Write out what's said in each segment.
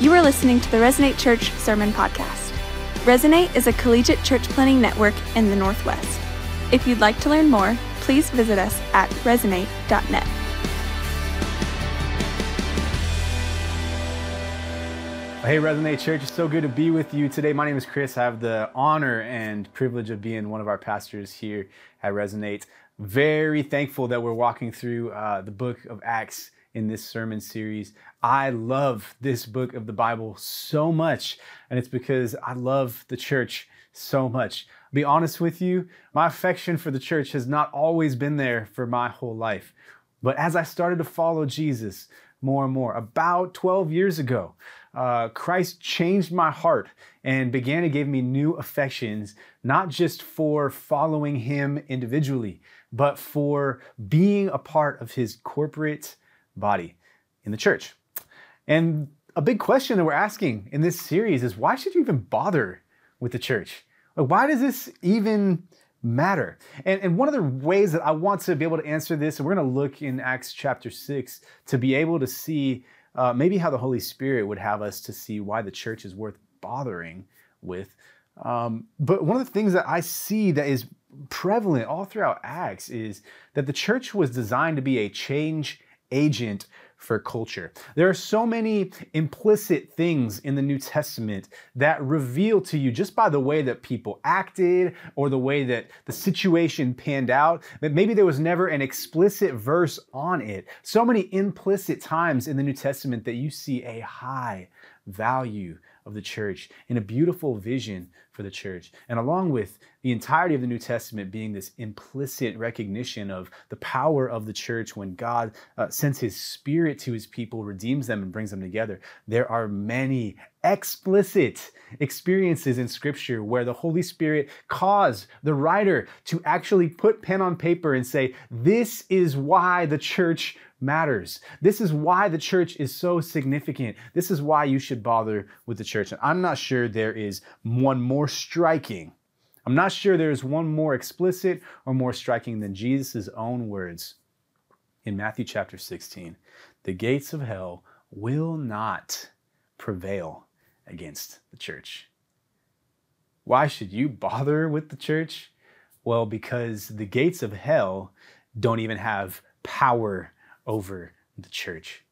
You are listening to the Resonate Church Sermon Podcast. Resonate is a collegiate church planting network in the Northwest. If you'd like to learn more, please visit us at resonate.net. Hey, Resonate Church, it's so good to be with you today. My name is Chris. I have the honor and privilege of being one of our pastors here at Resonate. Very thankful that we're walking through uh, the book of Acts in this sermon series. I love this book of the Bible so much, and it's because I love the church so much. I'll be honest with you, my affection for the church has not always been there for my whole life. But as I started to follow Jesus more and more, about 12 years ago, uh, Christ changed my heart and began to give me new affections, not just for following Him individually, but for being a part of His corporate body in the church. And a big question that we're asking in this series is why should you even bother with the church? Like, why does this even matter? And, and one of the ways that I want to be able to answer this, and we're going to look in Acts chapter 6 to be able to see uh, maybe how the Holy Spirit would have us to see why the church is worth bothering with. Um, but one of the things that I see that is prevalent all throughout Acts is that the church was designed to be a change agent for culture. There are so many implicit things in the New Testament that reveal to you just by the way that people acted or the way that the situation panned out that maybe there was never an explicit verse on it. So many implicit times in the New Testament that you see a high value of the church and a beautiful vision for the church. And along with the entirety of the New Testament being this implicit recognition of the power of the church when God uh, sends his spirit to his people, redeems them, and brings them together, there are many explicit experiences in scripture where the Holy Spirit caused the writer to actually put pen on paper and say, This is why the church matters. This is why the church is so significant. This is why you should bother with the church. And I'm not sure there is one more striking. I'm not sure there's one more explicit or more striking than Jesus' own words in Matthew chapter 16. The gates of hell will not prevail against the church. Why should you bother with the church? Well, because the gates of hell don't even have power over the church.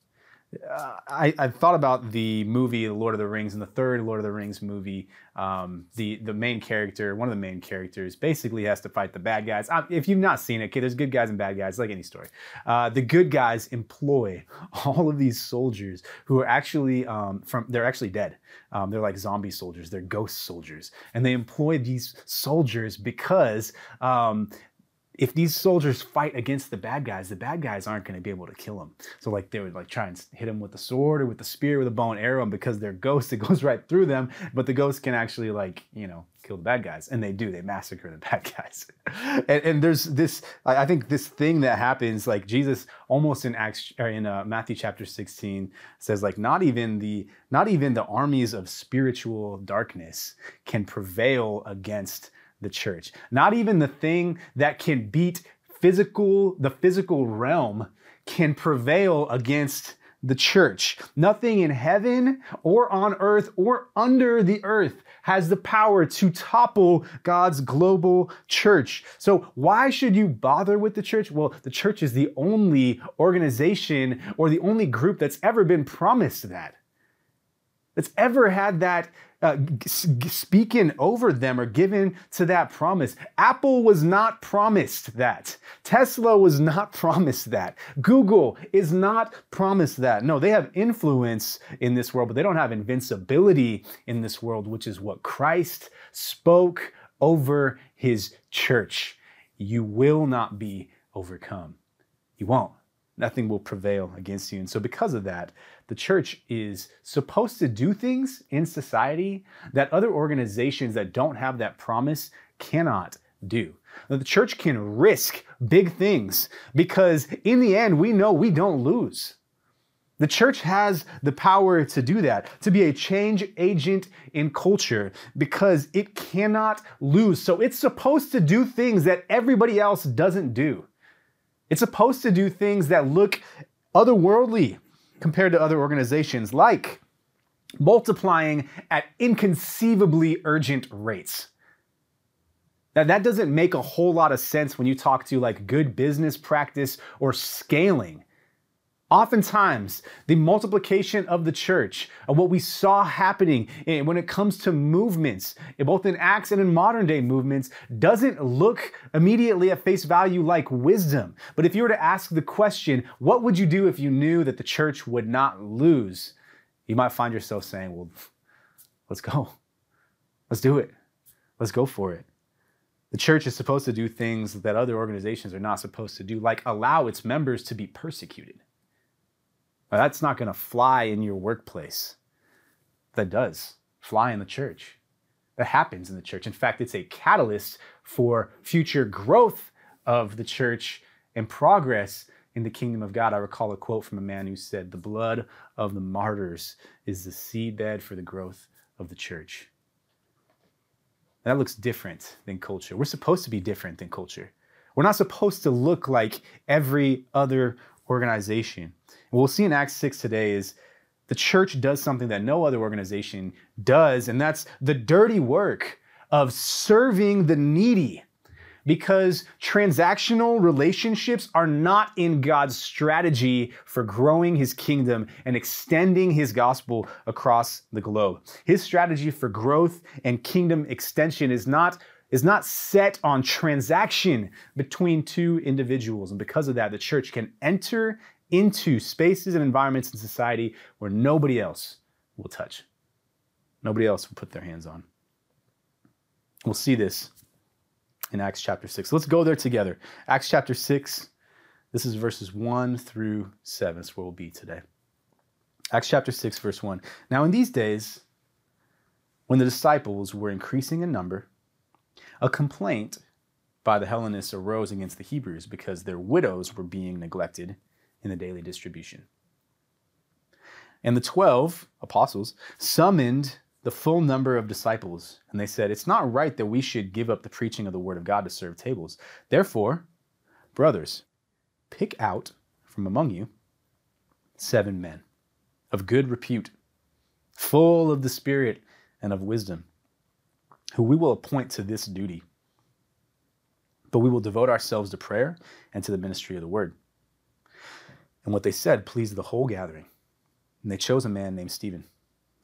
I, I thought about the movie Lord of the Rings and the third Lord of the Rings movie. Um, the the main character, one of the main characters, basically has to fight the bad guys. Uh, if you've not seen it, okay, there's good guys and bad guys, like any story. Uh, the good guys employ all of these soldiers who are actually um, from they're actually dead. Um, they're like zombie soldiers. They're ghost soldiers, and they employ these soldiers because um, if these soldiers fight against the bad guys, the bad guys aren't going to be able to kill them. So like they would like try and hit them with the sword or with the spear, with a bow and arrow, and because they're ghosts, it goes right through them. But the ghosts can actually like you know kill the bad guys, and they do. They massacre the bad guys. and, and, there's this. I think this thing that happens, like Jesus, almost in Acts in uh, Matthew chapter 16 says, like not even the not even the armies of spiritual darkness can prevail against the church. Not even the thing that can beat physical, the physical realm can prevail against the church. Nothing in heaven or on earth or under the earth has the power to topple God's global church. So, why should you bother with the church? Well, the church is the only organization or the only group that's ever been promised that. That's ever had that uh, speaking over them or given to that promise. Apple was not promised that. Tesla was not promised that. Google is not promised that. No, they have influence in this world, but they don't have invincibility in this world, which is what Christ spoke over his church. You will not be overcome. You won't nothing will prevail against you. And so, because of that, the church is supposed to do things in society that other organizations that don't have that promise cannot do. The church can risk big things because, in the end, we know we don't lose. The church has the power to do that, to be a change agent in culture because it cannot lose. So it's supposed to do things that everybody else doesn't do. It's supposed to do things that look otherworldly compared to other organizations, like multiplying at inconceivably urgent rates. Now, that doesn't make a whole lot of sense when you talk to like good business practice or scaling. Oftentimes, the multiplication of the church, of what we saw happening when it comes to movements, both in Acts and in modern day movements, doesn't look immediately at face value like wisdom. But if you were to ask the question, what would you do if you knew that the church would not lose? You might find yourself saying, well, let's go. Let's do it. Let's go for it. The church is supposed to do things that other organizations are not supposed to do, like allow its members to be persecuted now, that's not going to fly in your workplace. That does fly in the church. That happens in the church. In fact, it's a catalyst for future growth of the church and progress in the kingdom of God. I recall a quote from a man who said, The blood of the martyrs is the seedbed for the growth of the church. That looks different than culture. We're supposed to be different than culture. We're not supposed to look like every other organization. What we'll see in Acts 6 today is the church does something that no other organization does, and that's the dirty work of serving the needy. Because transactional relationships are not in God's strategy for growing his kingdom and extending his gospel across the globe. His strategy for growth and kingdom extension is not is not set on transaction between two individuals. And because of that, the church can enter into spaces and environments in society where nobody else will touch. Nobody else will put their hands on. We'll see this in Acts chapter 6. Let's go there together. Acts chapter 6, this is verses 1 through 7. That's where we'll be today. Acts chapter 6, verse 1. Now, in these days, when the disciples were increasing in number, a complaint by the Hellenists arose against the Hebrews because their widows were being neglected in the daily distribution. And the 12 apostles summoned the full number of disciples, and they said, It's not right that we should give up the preaching of the word of God to serve tables. Therefore, brothers, pick out from among you seven men of good repute, full of the Spirit and of wisdom who we will appoint to this duty. But we will devote ourselves to prayer and to the ministry of the word. And what they said pleased the whole gathering. And they chose a man named Stephen,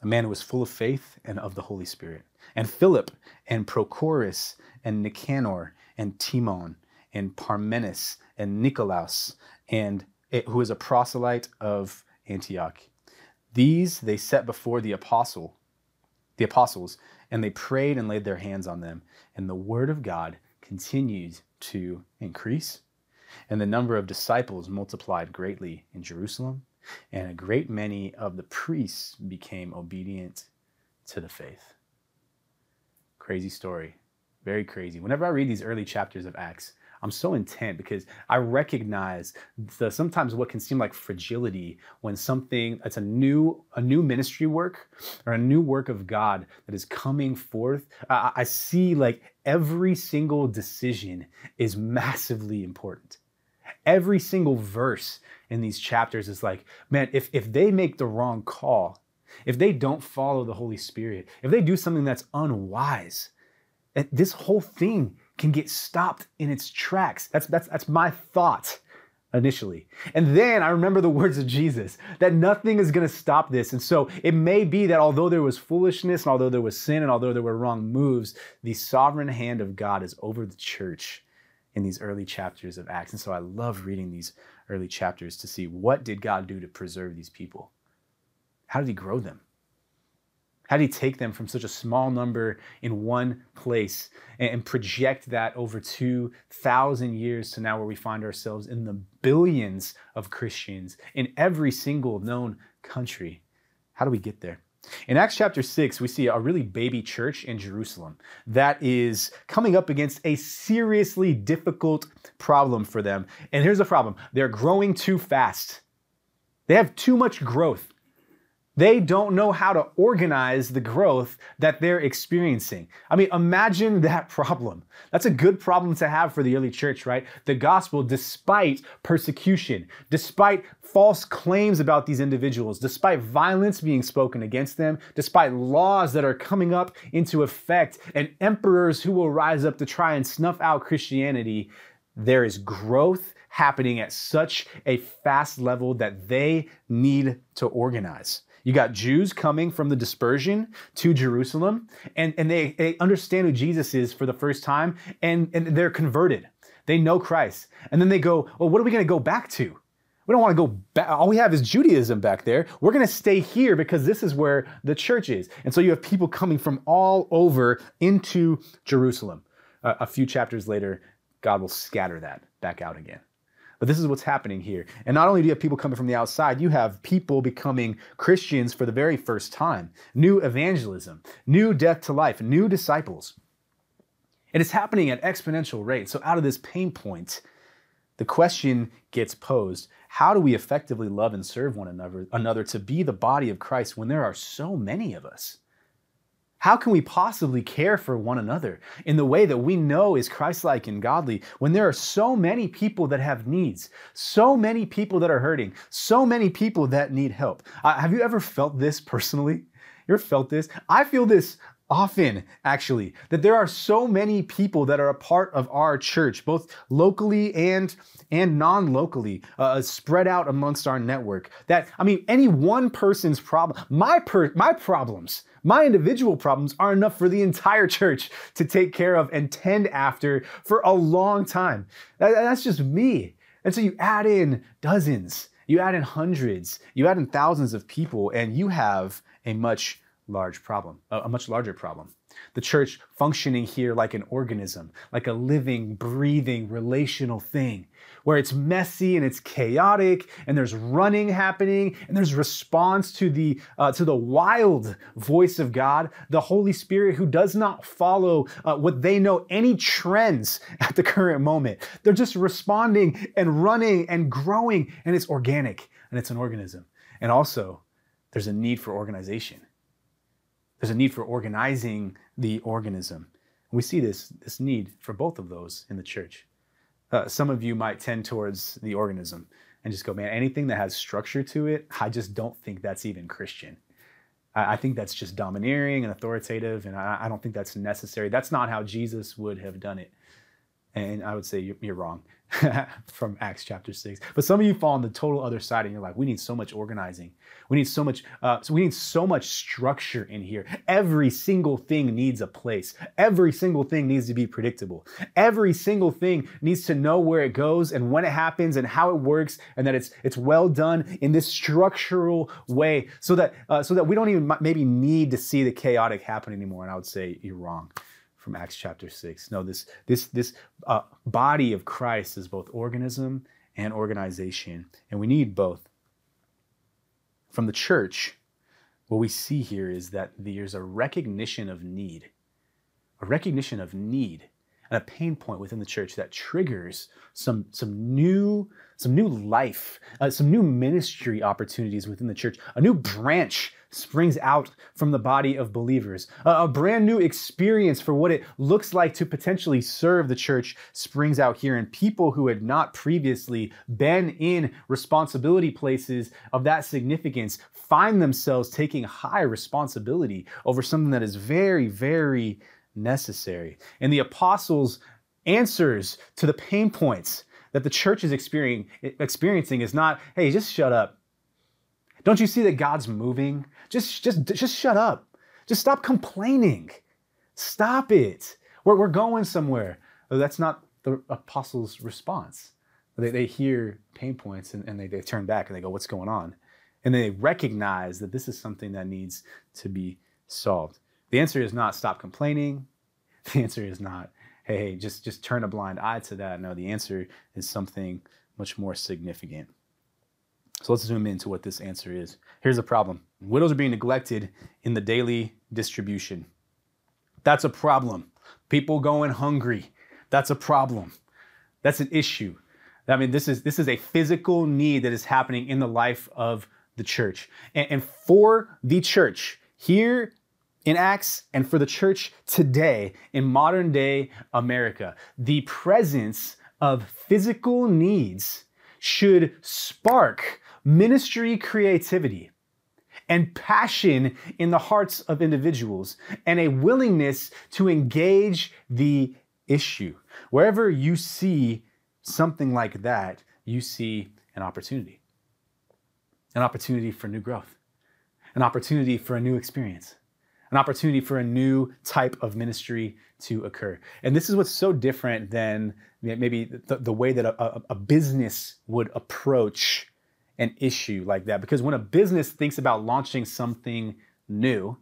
a man who was full of faith and of the Holy Spirit, and Philip and Prochorus and Nicanor and Timon and Parmenas and Nicolaus, and who is a proselyte of Antioch. These they set before the apostle, the apostles, and they prayed and laid their hands on them. And the word of God continued to increase. And the number of disciples multiplied greatly in Jerusalem. And a great many of the priests became obedient to the faith. Crazy story. Very crazy. Whenever I read these early chapters of Acts, I'm so intent because I recognize the sometimes what can seem like fragility when something that's a new a new ministry work or a new work of God that is coming forth. I, I see like every single decision is massively important. Every single verse in these chapters is like, man, if if they make the wrong call, if they don't follow the Holy Spirit, if they do something that's unwise, eh, this whole thing can get stopped in its tracks. That's, that's, that's my thought initially. And then I remember the words of Jesus that nothing is going to stop this. And so it may be that although there was foolishness and although there was sin and although there were wrong moves, the sovereign hand of God is over the church in these early chapters of Acts. And so I love reading these early chapters to see what did God do to preserve these people? How did he grow them? How did he take them from such a small number in one place and project that over 2,000 years to now where we find ourselves in the billions of Christians in every single known country? How do we get there? In Acts chapter 6, we see a really baby church in Jerusalem that is coming up against a seriously difficult problem for them. And here's the problem they're growing too fast, they have too much growth. They don't know how to organize the growth that they're experiencing. I mean, imagine that problem. That's a good problem to have for the early church, right? The gospel, despite persecution, despite false claims about these individuals, despite violence being spoken against them, despite laws that are coming up into effect, and emperors who will rise up to try and snuff out Christianity, there is growth happening at such a fast level that they need to organize. You got Jews coming from the dispersion to Jerusalem, and, and they, they understand who Jesus is for the first time, and, and they're converted. They know Christ. And then they go, well, what are we going to go back to? We don't want to go back. All we have is Judaism back there. We're going to stay here because this is where the church is. And so you have people coming from all over into Jerusalem. Uh, a few chapters later, God will scatter that back out again. But this is what's happening here. And not only do you have people coming from the outside, you have people becoming Christians for the very first time. New evangelism, new death to life, new disciples. And it's happening at exponential rates. So out of this pain point, the question gets posed how do we effectively love and serve one another, another to be the body of Christ when there are so many of us? How can we possibly care for one another in the way that we know is Christ-like and godly when there are so many people that have needs, so many people that are hurting, so many people that need help? Uh, have you ever felt this personally? You ever felt this? I feel this often actually that there are so many people that are a part of our church both locally and and non-locally uh, spread out amongst our network that i mean any one person's problem my per my problems my individual problems are enough for the entire church to take care of and tend after for a long time. That's just me. And so you add in dozens, you add in hundreds, you add in thousands of people, and you have a much large problem, a much larger problem. The church functioning here like an organism, like a living, breathing, relational thing, where it's messy and it's chaotic, and there's running happening, and there's response to the uh, to the wild voice of God, the Holy Spirit, who does not follow uh, what they know any trends at the current moment. They're just responding and running and growing, and it's organic and it's an organism. And also, there's a need for organization. There's a need for organizing the organism. We see this, this need for both of those in the church. Uh, some of you might tend towards the organism and just go, man, anything that has structure to it, I just don't think that's even Christian. I, I think that's just domineering and authoritative, and I, I, don't think that's necessary. That's not how Jesus would have done it. And I would say you're, you're wrong. from Acts chapter 6. But some of you fall on the total other side and you're like, we need so much organizing. We need so much, uh, so we need so much structure in here. Every single thing needs a place. Every single thing needs to be predictable. Every single thing needs to know where it goes and when it happens and how it works and that it's it's well done in this structural way so that uh, so that we don't even maybe need to see the chaotic happen anymore. And I would say you're wrong from Acts chapter 6. No, this, this, this uh, body of Christ is both organism and organization, and we need both. From the church, what we see here is that there's a recognition of need, a recognition of need and a pain point within the church that triggers some, some new some new life, uh, some new ministry opportunities within the church. A new branch springs out from the body of believers. A brand new experience for what it looks like to potentially serve the church springs out here. And people who had not previously been in responsibility places of that significance find themselves taking high responsibility over something that is very, very necessary. And the apostles' answers to the pain points that the church is experiencing is not, hey, just shut up. Don't you see that God's moving? Just, just, just shut up. Just stop complaining. Stop it. We're, we're going somewhere. That's not the apostles' response. They, they hear pain points and, and they, they turn back and they go, What's going on? And they recognize that this is something that needs to be solved. The answer is not stop complaining. The answer is not, hey, just, just turn a blind eye to that. No, the answer is something much more significant. So let's zoom into what this answer is. Here's the problem widows are being neglected in the daily distribution. That's a problem. People going hungry. That's a problem. That's an issue. I mean, this is this is a physical need that is happening in the life of the church. And, and for the church here in Acts and for the church today in modern day America, the presence of physical needs should spark ministry creativity and passion in the hearts of individuals and a willingness to engage the issue. Wherever you see something like that, you see an opportunity. An opportunity for new growth, an opportunity for a new experience, an opportunity for a new type of ministry to occur. And this is what's so different than maybe the, the way that a, a, business would approach an issue like that. Because when a business thinks about launching something new,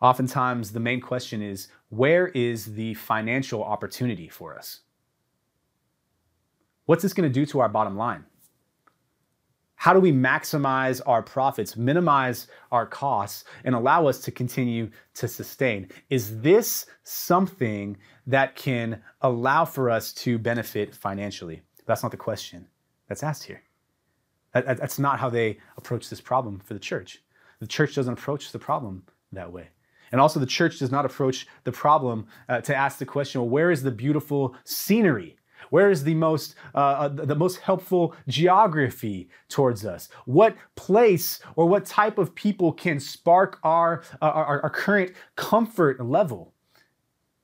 oftentimes the main question is where is the financial opportunity for us? What's this going to do to our bottom line? How do we maximize our profits, minimize our costs, and allow us to continue to sustain? Is this something that can allow for us to benefit financially? That's not the question that's asked here. that's not how they approach this problem for the church. The church doesn't approach the problem that way. And also, the church does not approach the problem uh, to ask the question well, where is the beautiful scenery where is the most, uh, uh the most helpful geography towards us? What place or what type of people can spark our, uh, our, our current comfort level?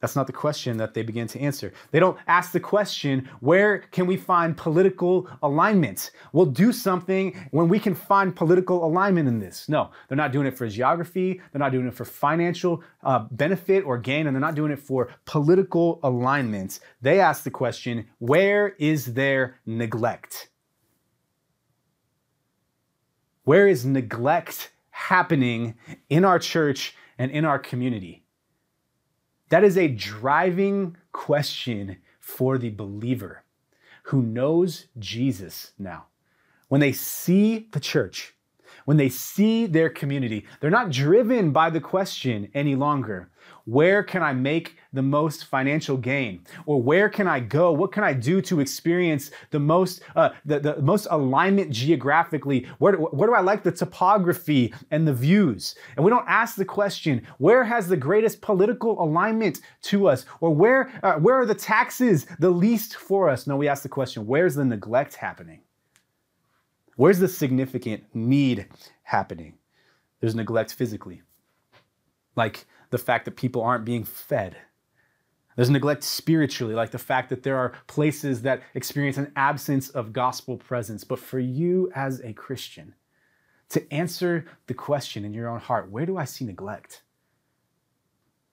That's not the question that they begin to answer. They don't ask the question, where can we find political alignment? We'll do something when we can find political alignment in this. No, they're not doing it for geography. They're not doing it for financial uh, benefit or gain, and they're not doing it for political alignment. They ask the question, where is there neglect? Where is neglect happening in our church and in our community? That is a driving question for the believer who knows Jesus now. When they see the church, when they see their community, they're not driven by the question any longer where can I make the most financial gain? Or where can I go? What can I do to experience the most, uh, the, the most alignment geographically? Where, where do I like the topography and the views? And we don't ask the question, where has the greatest political alignment to us? Or where, uh, where are the taxes the least for us? No, we ask the question, where's the neglect happening? Where's the significant need happening? There's neglect physically. Like the fact that people aren't being fed. There's neglect spiritually, like the fact that there are places that experience an absence of gospel presence. But for you as a Christian, to answer the question in your own heart, where do I see neglect?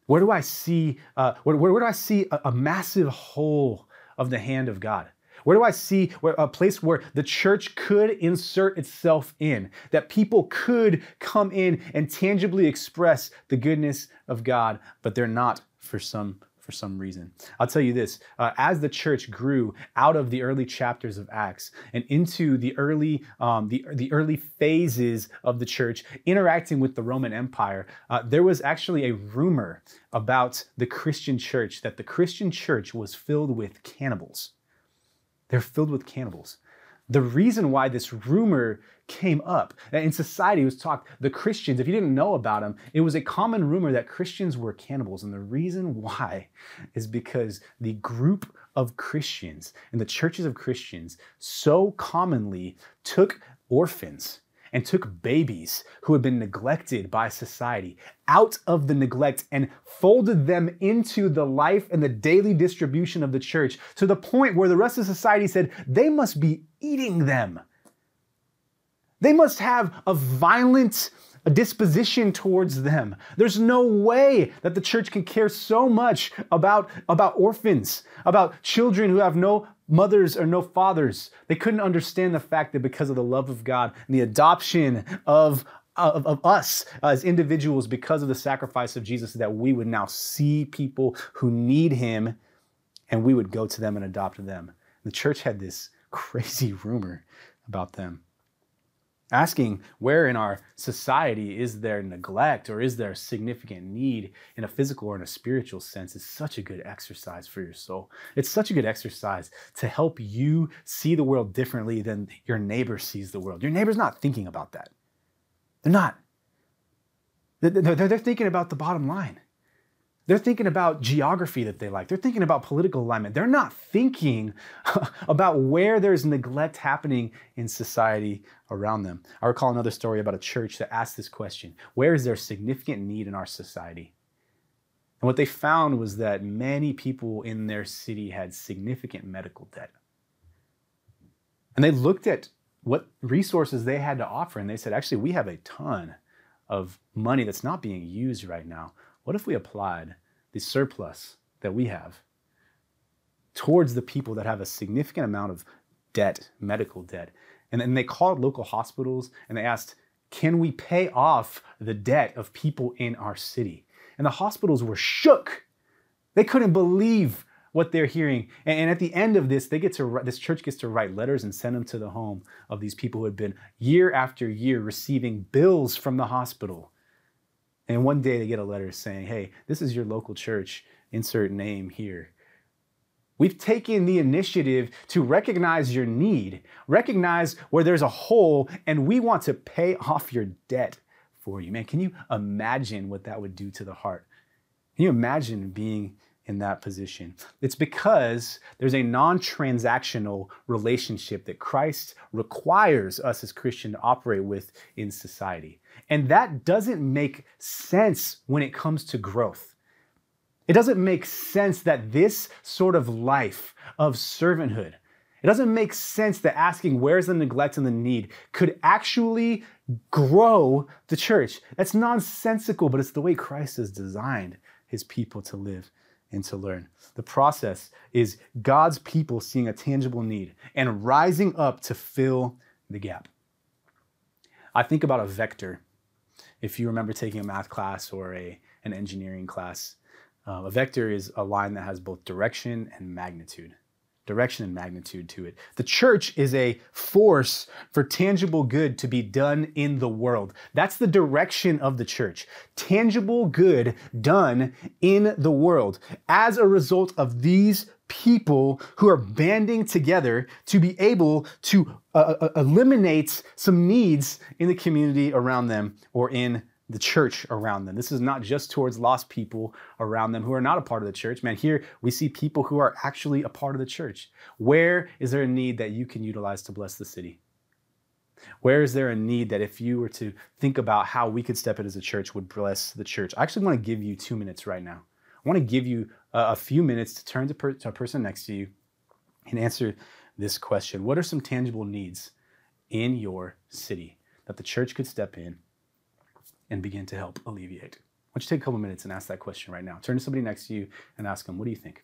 Where do I see, uh, where, where, where, do I see a, a massive hole of the hand of God? Where do I see a place where the church could insert itself in, that people could come in and tangibly express the goodness of God, but they're not for some for some reason. I'll tell you this uh, as the church grew out of the early chapters of Acts and into the early, um, the, the early phases of the church interacting with the Roman Empire, uh, there was actually a rumor about the Christian church that the Christian church was filled with cannibals. They're filled with cannibals. The reason why this rumor came up in society was talked, the Christians, if you didn't know about them, it was a common rumor that Christians were cannibals. And the reason why is because the group of Christians and the churches of Christians so commonly took orphans and took babies who had been neglected by society out of the neglect and folded them into the life and the daily distribution of the church to the point where the rest of society said they must be eating them. They must have a violent disposition towards them. There's no way that the church can care so much about, about orphans, about children who have no mothers or no fathers. They couldn't understand the fact that because of the love of God and the adoption of of, of, us as individuals because of the sacrifice of Jesus that we would now see people who need him and we would go to them and adopt them. The church had this crazy rumor about them. Asking where in our society is there neglect or is there a significant need in a physical or in a spiritual sense is such a good exercise for your soul. It's such a good exercise to help you see the world differently than your neighbor sees the world. Your neighbor's not thinking about that. They're not. They're thinking about the bottom line. They're thinking about geography that they like. They're thinking about political alignment. They're not thinking about where there's neglect happening in society around them. I recall another story about a church that asked this question Where is there significant need in our society? And what they found was that many people in their city had significant medical debt. And they looked at what resources they had to offer and they said, actually, we have a ton of money that's not being used right now what if we applied the surplus that we have towards the people that have a significant amount of debt, medical debt? And then they called local hospitals and they asked, can we pay off the debt of people in our city? And the hospitals were shook. They couldn't believe what they're hearing. And, at the end of this, they get to this church gets to write letters and send them to the home of these people who had been year after year receiving bills from the hospital and one day they get a letter saying, hey, this is your local church, insert name here. We've taken the initiative to recognize your need, recognize where there's a hole, and we want to pay off your debt for you. Man, can you imagine what that would do to the heart? Can you imagine being in that position? It's because there's a non transactional relationship that Christ requires us as Christians to operate with in society. And that doesn't make sense when it comes to growth. It doesn't make sense that this sort of life of servanthood, it doesn't make sense that asking where's the neglect and the need could actually grow the church. That's nonsensical, but it's the way Christ has designed his people to live and to learn. The process is God's people seeing a tangible need and rising up to fill the gap. I think about a vector if you remember taking a math class or a, an engineering class, uh, a vector is a line that has both direction and magnitude. Direction and magnitude to it. The church is a force for tangible good to be done in the world. That's the direction of the church. Tangible good done in the world. As a result of these people who are banding together to be able to uh, uh, eliminate some needs in the community around them or in the church around them. This is not just towards lost people around them who are not a part of the church. Man, here we see people who are actually a part of the church. Where is there a need that you can utilize to bless the city? Where is there a need that if you were to think about how we could step in as a church would bless the church? I actually want to give you two minutes right now. I want to give you a few minutes to turn to, per- to a person next to you and answer this question What are some tangible needs in your city that the church could step in and begin to help alleviate? Why don't you take a couple minutes and ask that question right now? Turn to somebody next to you and ask them, What do you think?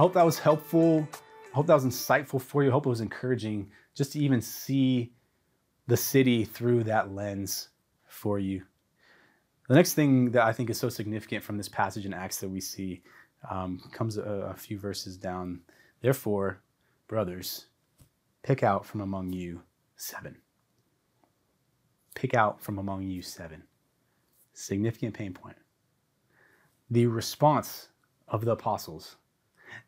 I hope that was helpful. I hope that was insightful for you. I hope it was encouraging just to even see the city through that lens for you. The next thing that I think is so significant from this passage in Acts that we see um, comes a, a few verses down. Therefore, brothers, pick out from among you seven. Pick out from among you seven. Significant pain point. The response of the apostles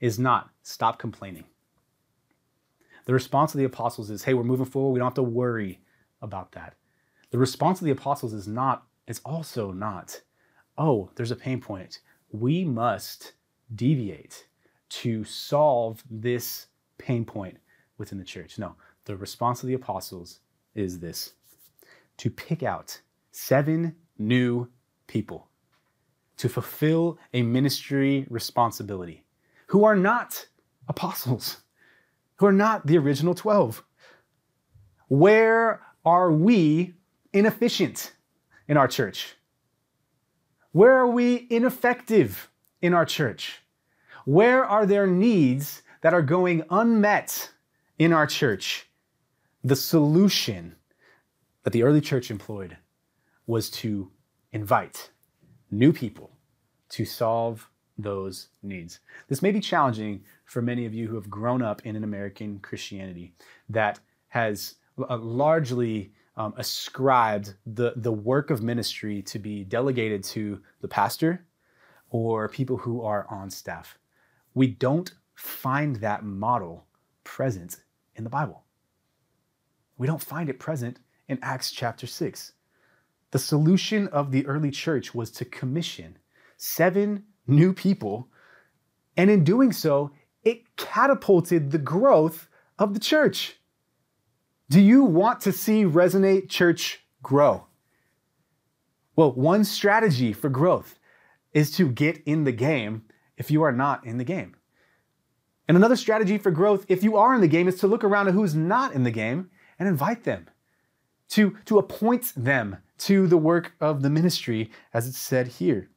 is not stop complaining. The response of the apostles is, hey, we're moving forward. We don't have to worry about that. The response of the apostles is not, it's also not, oh, there's a pain point. We must deviate to solve this pain point within the church. No, the response of the apostles is this to pick out seven new people to fulfill a ministry responsibility who are not apostles, who are not the original 12. Where are we inefficient in our church? Where are we ineffective in our church? Where are there needs that are going unmet in our church? The solution that the early church employed was to invite new people to solve those needs. This may be challenging for many of you who have grown up in an American Christianity that has uh, largely um, ascribed the, the work of ministry to be delegated to the pastor or people who are on staff. We don't find that model present in the Bible. We don't find it present in Acts chapter 6. The solution of the early church was to commission seven new people, and in doing so, it catapulted the growth of the church. Do you want to see Resonate Church grow? Well, one strategy for growth is to get in the game if you are not in the game. And another strategy for growth, if you are in the game, is to look around at who's not in the game and invite them, to, to appoint them to the work of the ministry, as it's said here.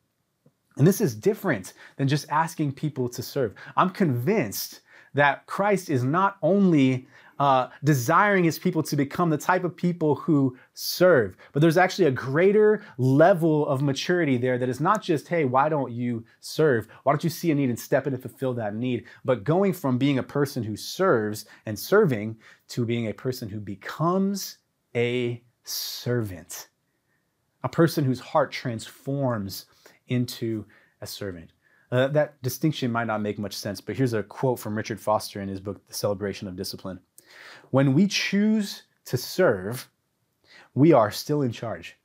And this is different than just asking people to serve. I'm convinced that Christ is not only uh, desiring his people to become the type of people who serve. But there's actually a greater level of maturity there that is not just, hey, why don't you serve? Why don't you see a need and step in and fulfill that need? But going from being a person who serves and serving to being a person who becomes a servant, a person whose heart transforms into a servant. Uh, that distinction might not make much sense, but here's a quote from Richard Foster in his book, The Celebration of Discipline. When we choose to serve, we are still in charge.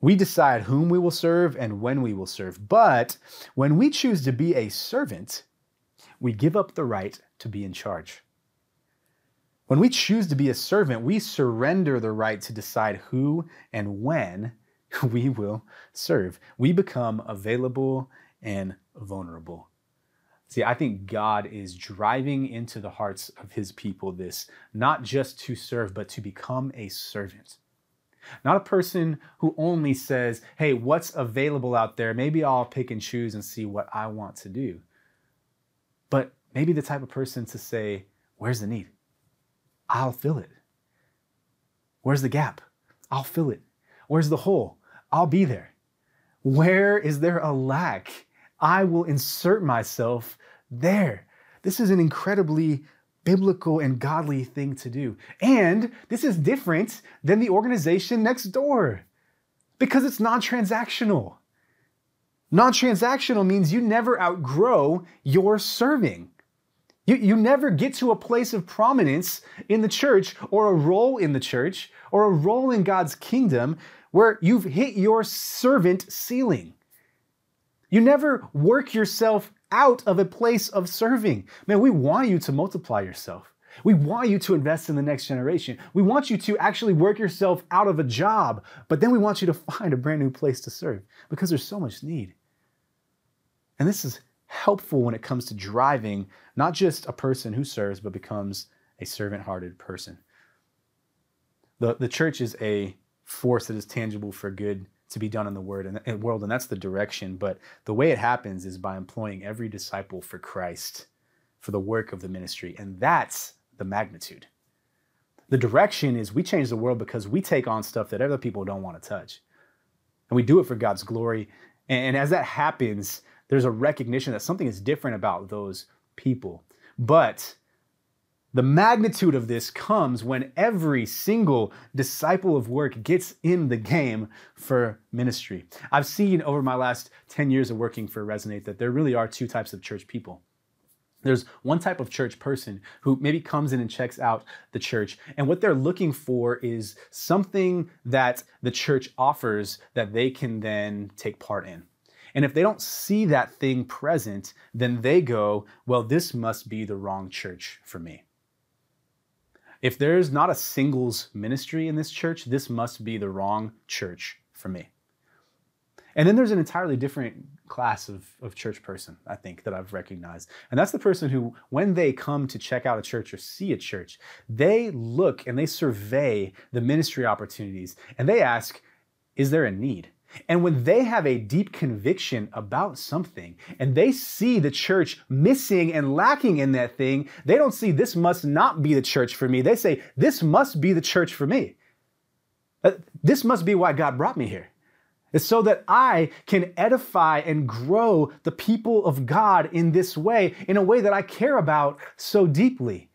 We decide whom we will serve and when we will serve. But when we choose to be a servant, we give up the right to be in charge. When we choose to be a servant, we surrender the right to decide who and when we will serve. We become available and vulnerable. See, I think God is driving into the hearts of his people this, not just to serve, but to become a servant. Not a person who only says, hey, what's available out there? Maybe I'll pick and choose and see what I want to do. But maybe the type of person to say, where's the need? I'll fill it. Where's the gap? I'll fill it. Where's the hole? I'll be there. Where is there a lack? I will insert myself there. This is an incredibly biblical and godly thing to do. And this is different than the organization next door because it's non transactional. Non transactional means you never outgrow your serving. You, you never get to a place of prominence in the church or a role in the church or a role in God's kingdom where you've hit your servant ceiling. You never work yourself out of a place of serving. Man, we want you to multiply yourself. We want you to invest in the next generation. We want you to actually work yourself out of a job, but then we want you to find a brand new place to serve because there's so much need. And this is helpful when it comes to driving not just a person who serves, but becomes a servant hearted person. The, the church is a force that is tangible for good to be done in the word and, and world, and that's the direction. But the way it happens is by employing every disciple for Christ, for the work of the ministry, and that's the magnitude. The direction is we change the world because we take on stuff that other people don't want to touch. And we do it for God's glory. And as that happens, there's a recognition that something is different about those people. But the magnitude of this comes when every single disciple of work gets in the game for ministry. I've seen over my last 10 years of working for Resonate that there really are two types of church people. There's one type of church person who maybe comes in and checks out the church, and what they're looking for is something that the church offers that they can then take part in. And if they don't see that thing present, then they go, well, this must be the wrong church for me. If there's not a singles ministry in this church, this must be the wrong church for me. And then there's an entirely different class of, of church person, I think, that I've recognized. And that's the person who, when they come to check out a church or see a church, they look and they survey the ministry opportunities and they ask, is there a need? And when they have a deep conviction about something and they see the church missing and lacking in that thing, they don't see this must not be the church for me. They say, this must be the church for me. Uh, this must be why God brought me here. It's so that I can edify and grow the people of God in this way, in a way that I care about so deeply.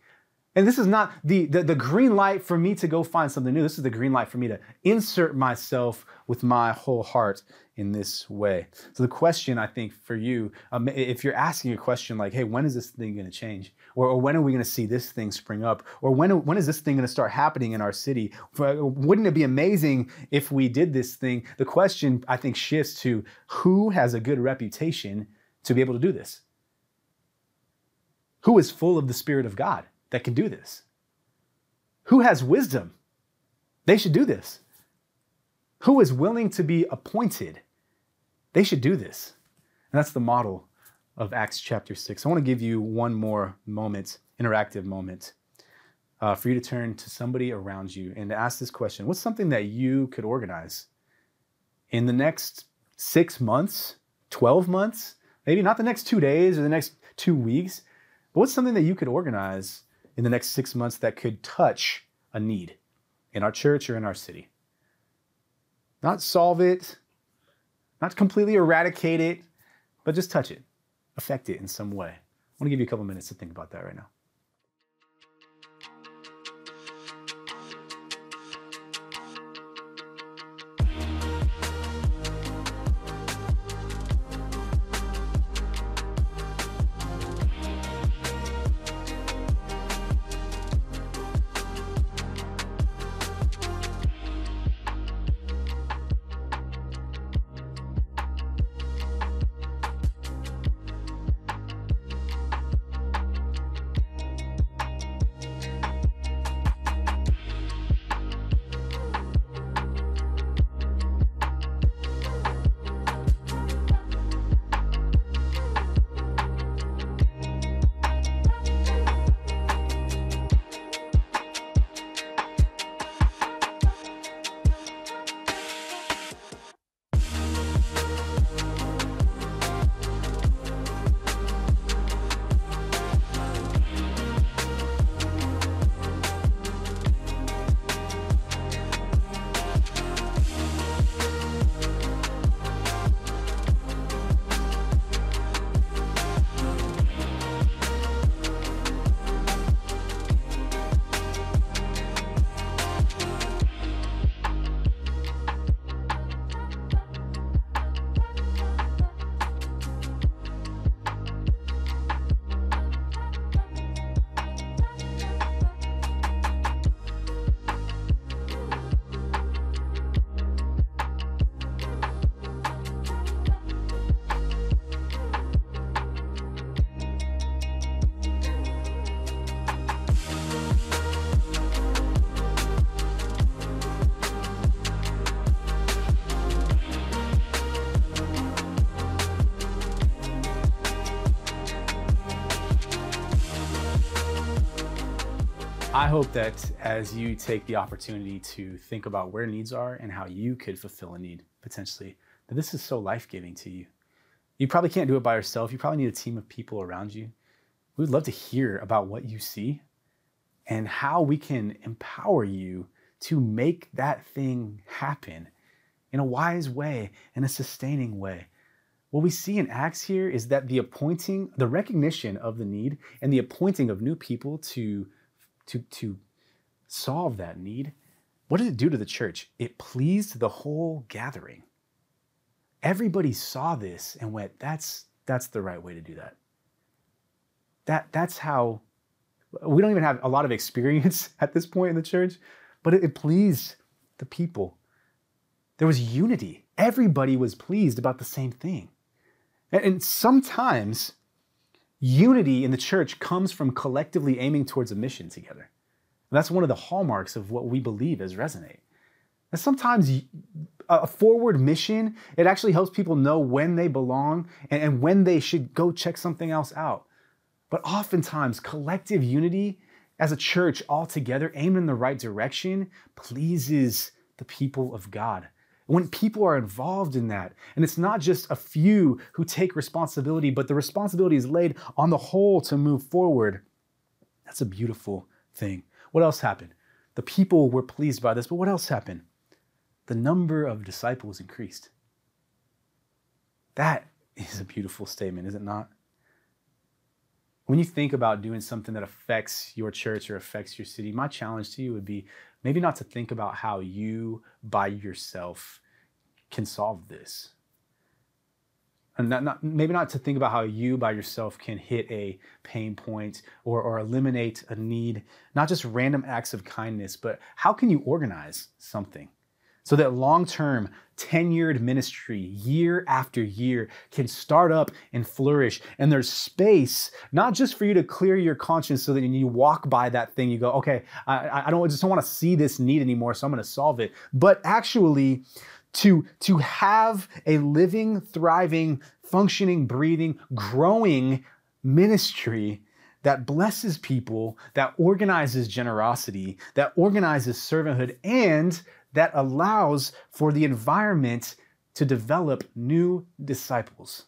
And this is not the, the, the, green light for me to go find something new. This is the green light for me to insert myself with my whole heart in this way. So, the question I think for you, um, if you're asking a question like, hey, when is this thing going to change? Or, or, when are we going to see this thing spring up? Or when, when is this thing going to start happening in our city? Wouldn't it be amazing if we did this thing? The question I think shifts to who has a good reputation to be able to do this? Who is full of the Spirit of God? That can do this? Who has wisdom? They should do this. Who is willing to be appointed? They should do this. And that's the model of Acts chapter 6. I want to give you one more moment, interactive moment, uh, for you to turn to somebody around you and to ask this question What's something that you could organize in the next six months, 12 months, maybe not the next two days or the next two weeks, but what's something that you could organize in the next six months that could touch a need in our church or in our city. Not solve it, not completely eradicate it, but just touch it, affect it in some way. I want to give you a couple minutes to think about that right now. I hope that as you take the opportunity to think about where needs are and how you could fulfill a need potentially, that this is so life giving to you. You probably can't do it by yourself. You probably need a team of people around you. We would love to hear about what you see and how we can empower you to make that thing happen in a wise way, in a sustaining way. What we see in Acts here is that the appointing, the recognition of the need and the appointing of new people to to, to solve that need, what did it do to the church? It pleased the whole gathering. Everybody saw this and went, that's, that's the right way to do that. That, that's how, we don't even have a lot of experience at this point in the church, but it, it pleased the people. There was unity. Everybody was pleased about the same thing. And, and sometimes Unity in the church comes from collectively aiming towards a mission together. And that's one of the hallmarks of what we believe as Resonate. And sometimes a forward mission, it actually helps people know when they belong and when they should go check something else out. But oftentimes, collective unity as a church all together, aimed in the right direction, pleases the people of God. When people are involved in that, and it's not just a few who take responsibility, but the responsibility is laid on the whole to move forward, that's a beautiful thing. What else happened? The people were pleased by this, but what else happened? The number of disciples increased. That is a beautiful statement, is it not? When you think about doing something that affects your church or affects your city, my challenge to you would be maybe not to think about how you by yourself can solve this. And not, not, maybe not to think about how you by yourself can hit a pain point or, or eliminate a need, not just random acts of kindness, but how can you organize something? So that long term, tenured ministry, year after year, can start up and flourish. And there's space, not just for you to clear your conscience so that when you walk by that thing, you go, okay, I, I don't I just don't want to see this need anymore, so I'm going to solve it. But actually, to, to have a living, thriving, functioning, breathing, growing ministry that blesses people, that organizes generosity, that organizes servanthood, and that allows for the environment to develop new disciples.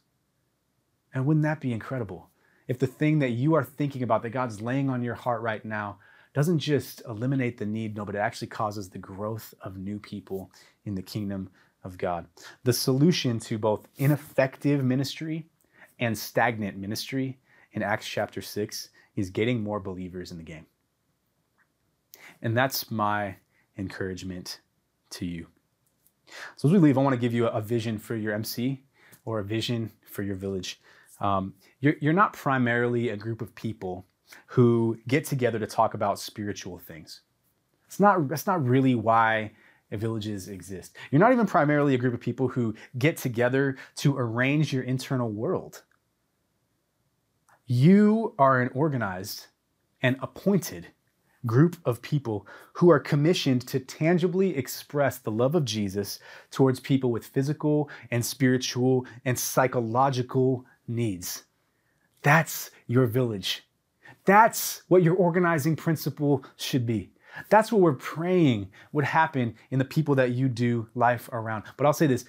And wouldn't that be incredible? If the thing that you are thinking about that God's laying on your heart right now doesn't just eliminate the need, no, but it actually causes the growth of new people in the kingdom of God. The solution to both ineffective ministry and stagnant ministry in Acts chapter 6 is getting more believers in the game. And that's my encouragement to you. So as we leave, I want to give you a vision for your MC or a vision for your village. Um, you're, you're not primarily a group of people who get together to talk about spiritual things. It's not, that's not really why villages exist. You're not even primarily a group of people who get together to arrange your internal world. You are an organized and appointed group of people who are commissioned to tangibly express the love of Jesus towards people with physical and spiritual and psychological needs. That's your village. That's what your organizing principle should be. That's what we're praying would happen in the people that you do life around. But I'll say this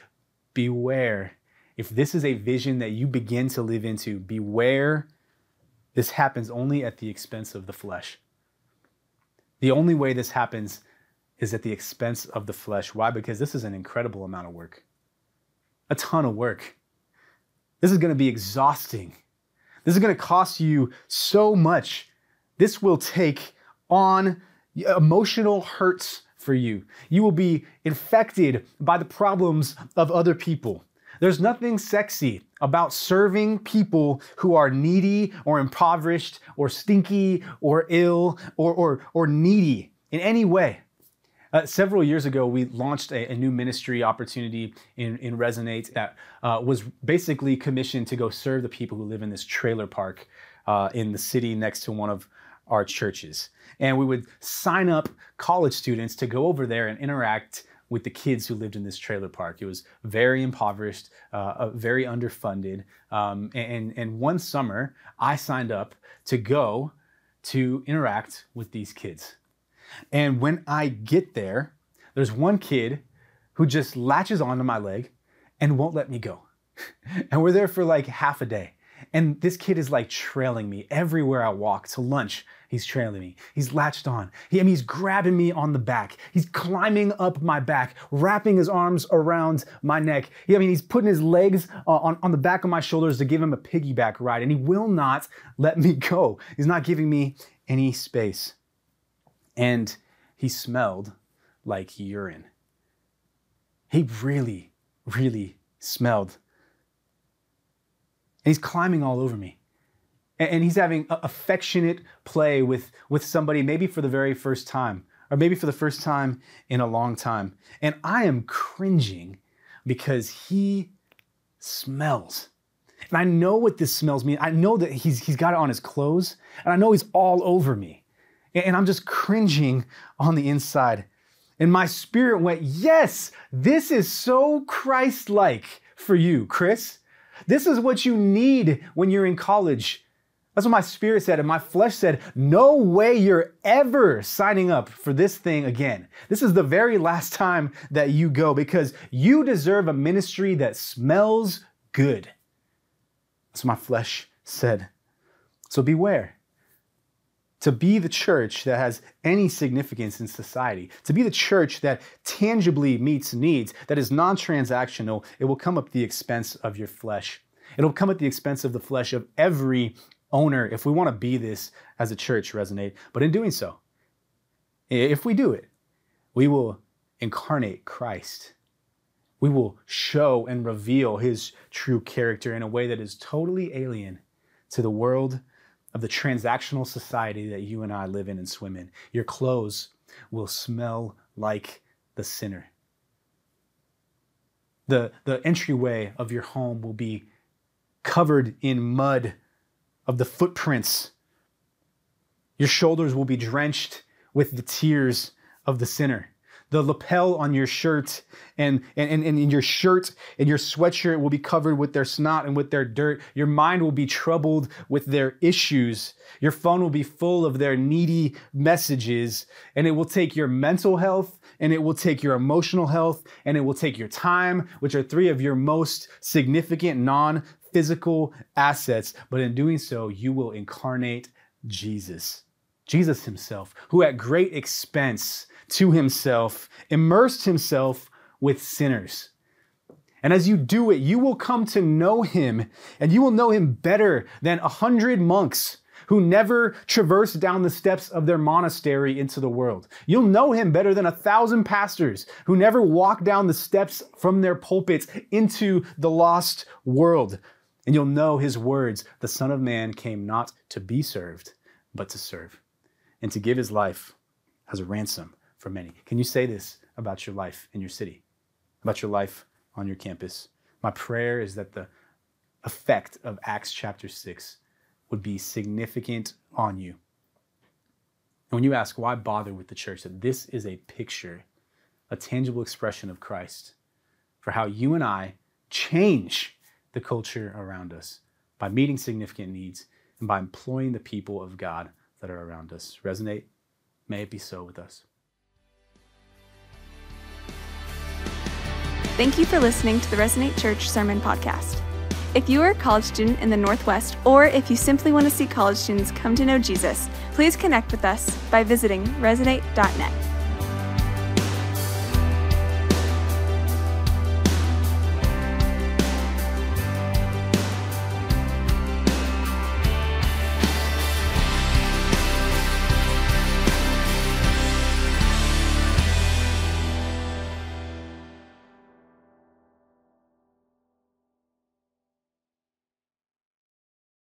beware. If this is a vision that you begin to live into, beware this happens only at the expense of the flesh. The only way this happens is at the expense of the flesh. Why? Because this is an incredible amount of work, a ton of work. This is going to be exhausting. This is going to cost you so much. This will take on emotional hurts for you. You will be infected by the problems of other people. There's nothing sexy about serving people who are needy or impoverished or stinky or ill or, or, or needy in any way. Uh, several years ago, we launched a, a, new ministry opportunity in, in Resonate that uh, was basically commissioned to go serve the people who live in this trailer park uh, in the city next to one of our churches. And we would sign up college students to go over there and interact with the kids who lived in this trailer park. It was very impoverished, uh, uh, very underfunded. Um, and, and one summer, I signed up to go to interact with these kids. And when I get there, there's one kid who just latches onto my leg and won't let me go. and we're there for like half a day. And this kid is like trailing me everywhere I walk. To lunch, he's trailing me. He's latched on. He, I mean, he's grabbing me on the back. He's climbing up my back, wrapping his arms around my neck. He, I mean, he's putting his legs uh, on, on the back of my shoulders to give him a piggyback ride. And he will not let me go. He's not giving me any space. And he smelled like urine. He really, really smelled and he's climbing all over me. And he's having affectionate play with, with somebody, maybe for the very first time, or maybe for the first time in a long time. And I am cringing because he smells. And I know what this smells mean. I know that he's, he's got it on his clothes, and I know he's all over me. And I'm just cringing on the inside. And my spirit went, Yes, this is so Christ like for you, Chris. This is what you need when you're in college. That's what my spirit said. And my flesh said, No way you're ever signing up for this thing again. This is the very last time that you go because you deserve a ministry that smells good. That's what my flesh said. So beware to be the church that has any significance in society, to be the church that tangibly meets needs, that is non transactional, it will come at the expense of your flesh. It'll come at the expense of the flesh of every owner if we want to be this as a church resonate. But in doing so, if we do it, we will incarnate Christ. We will show and reveal his true character in a way that is totally alien to the world of the transactional society that you and I live in and swim in. Your clothes will smell like the sinner. The, the entryway of your home will be covered in mud of the footprints. Your shoulders will be drenched with the tears of the sinner the lapel on your shirt and, and, and, and your shirt and your sweatshirt will be covered with their snot and with their dirt. Your mind will be troubled with their issues. Your phone will be full of their needy messages. And it will take your mental health and it will take your emotional health and it will take your time, which are three of your most significant non physical assets. But in doing so, you will incarnate Jesus. Jesus himself, who at great expense to himself, immersed himself with sinners. And as you do it, you will come to know him, and you will know him better than a hundred monks who never traversed down the steps of their monastery into the world. You'll know him better than a thousand pastors who never walked down the steps from their pulpits into the lost world. And you'll know his words The Son of Man came not to be served, but to serve, and to give his life as a ransom for many. Can you say this about your life in your city, about your life on your campus? My prayer is that the effect of Acts chapter 6 would be significant on you. And when you ask why bother with the church, that this is a picture, a tangible expression of Christ for how you and I change the culture around us by meeting significant needs and by employing the people of God that are around us. Resonate? May it be so with us. Thank you for listening to the Resonate Church Sermon Podcast. If you are a college student in the Northwest, or if you simply want to see college students come to know Jesus, please connect with us by visiting resonate.net.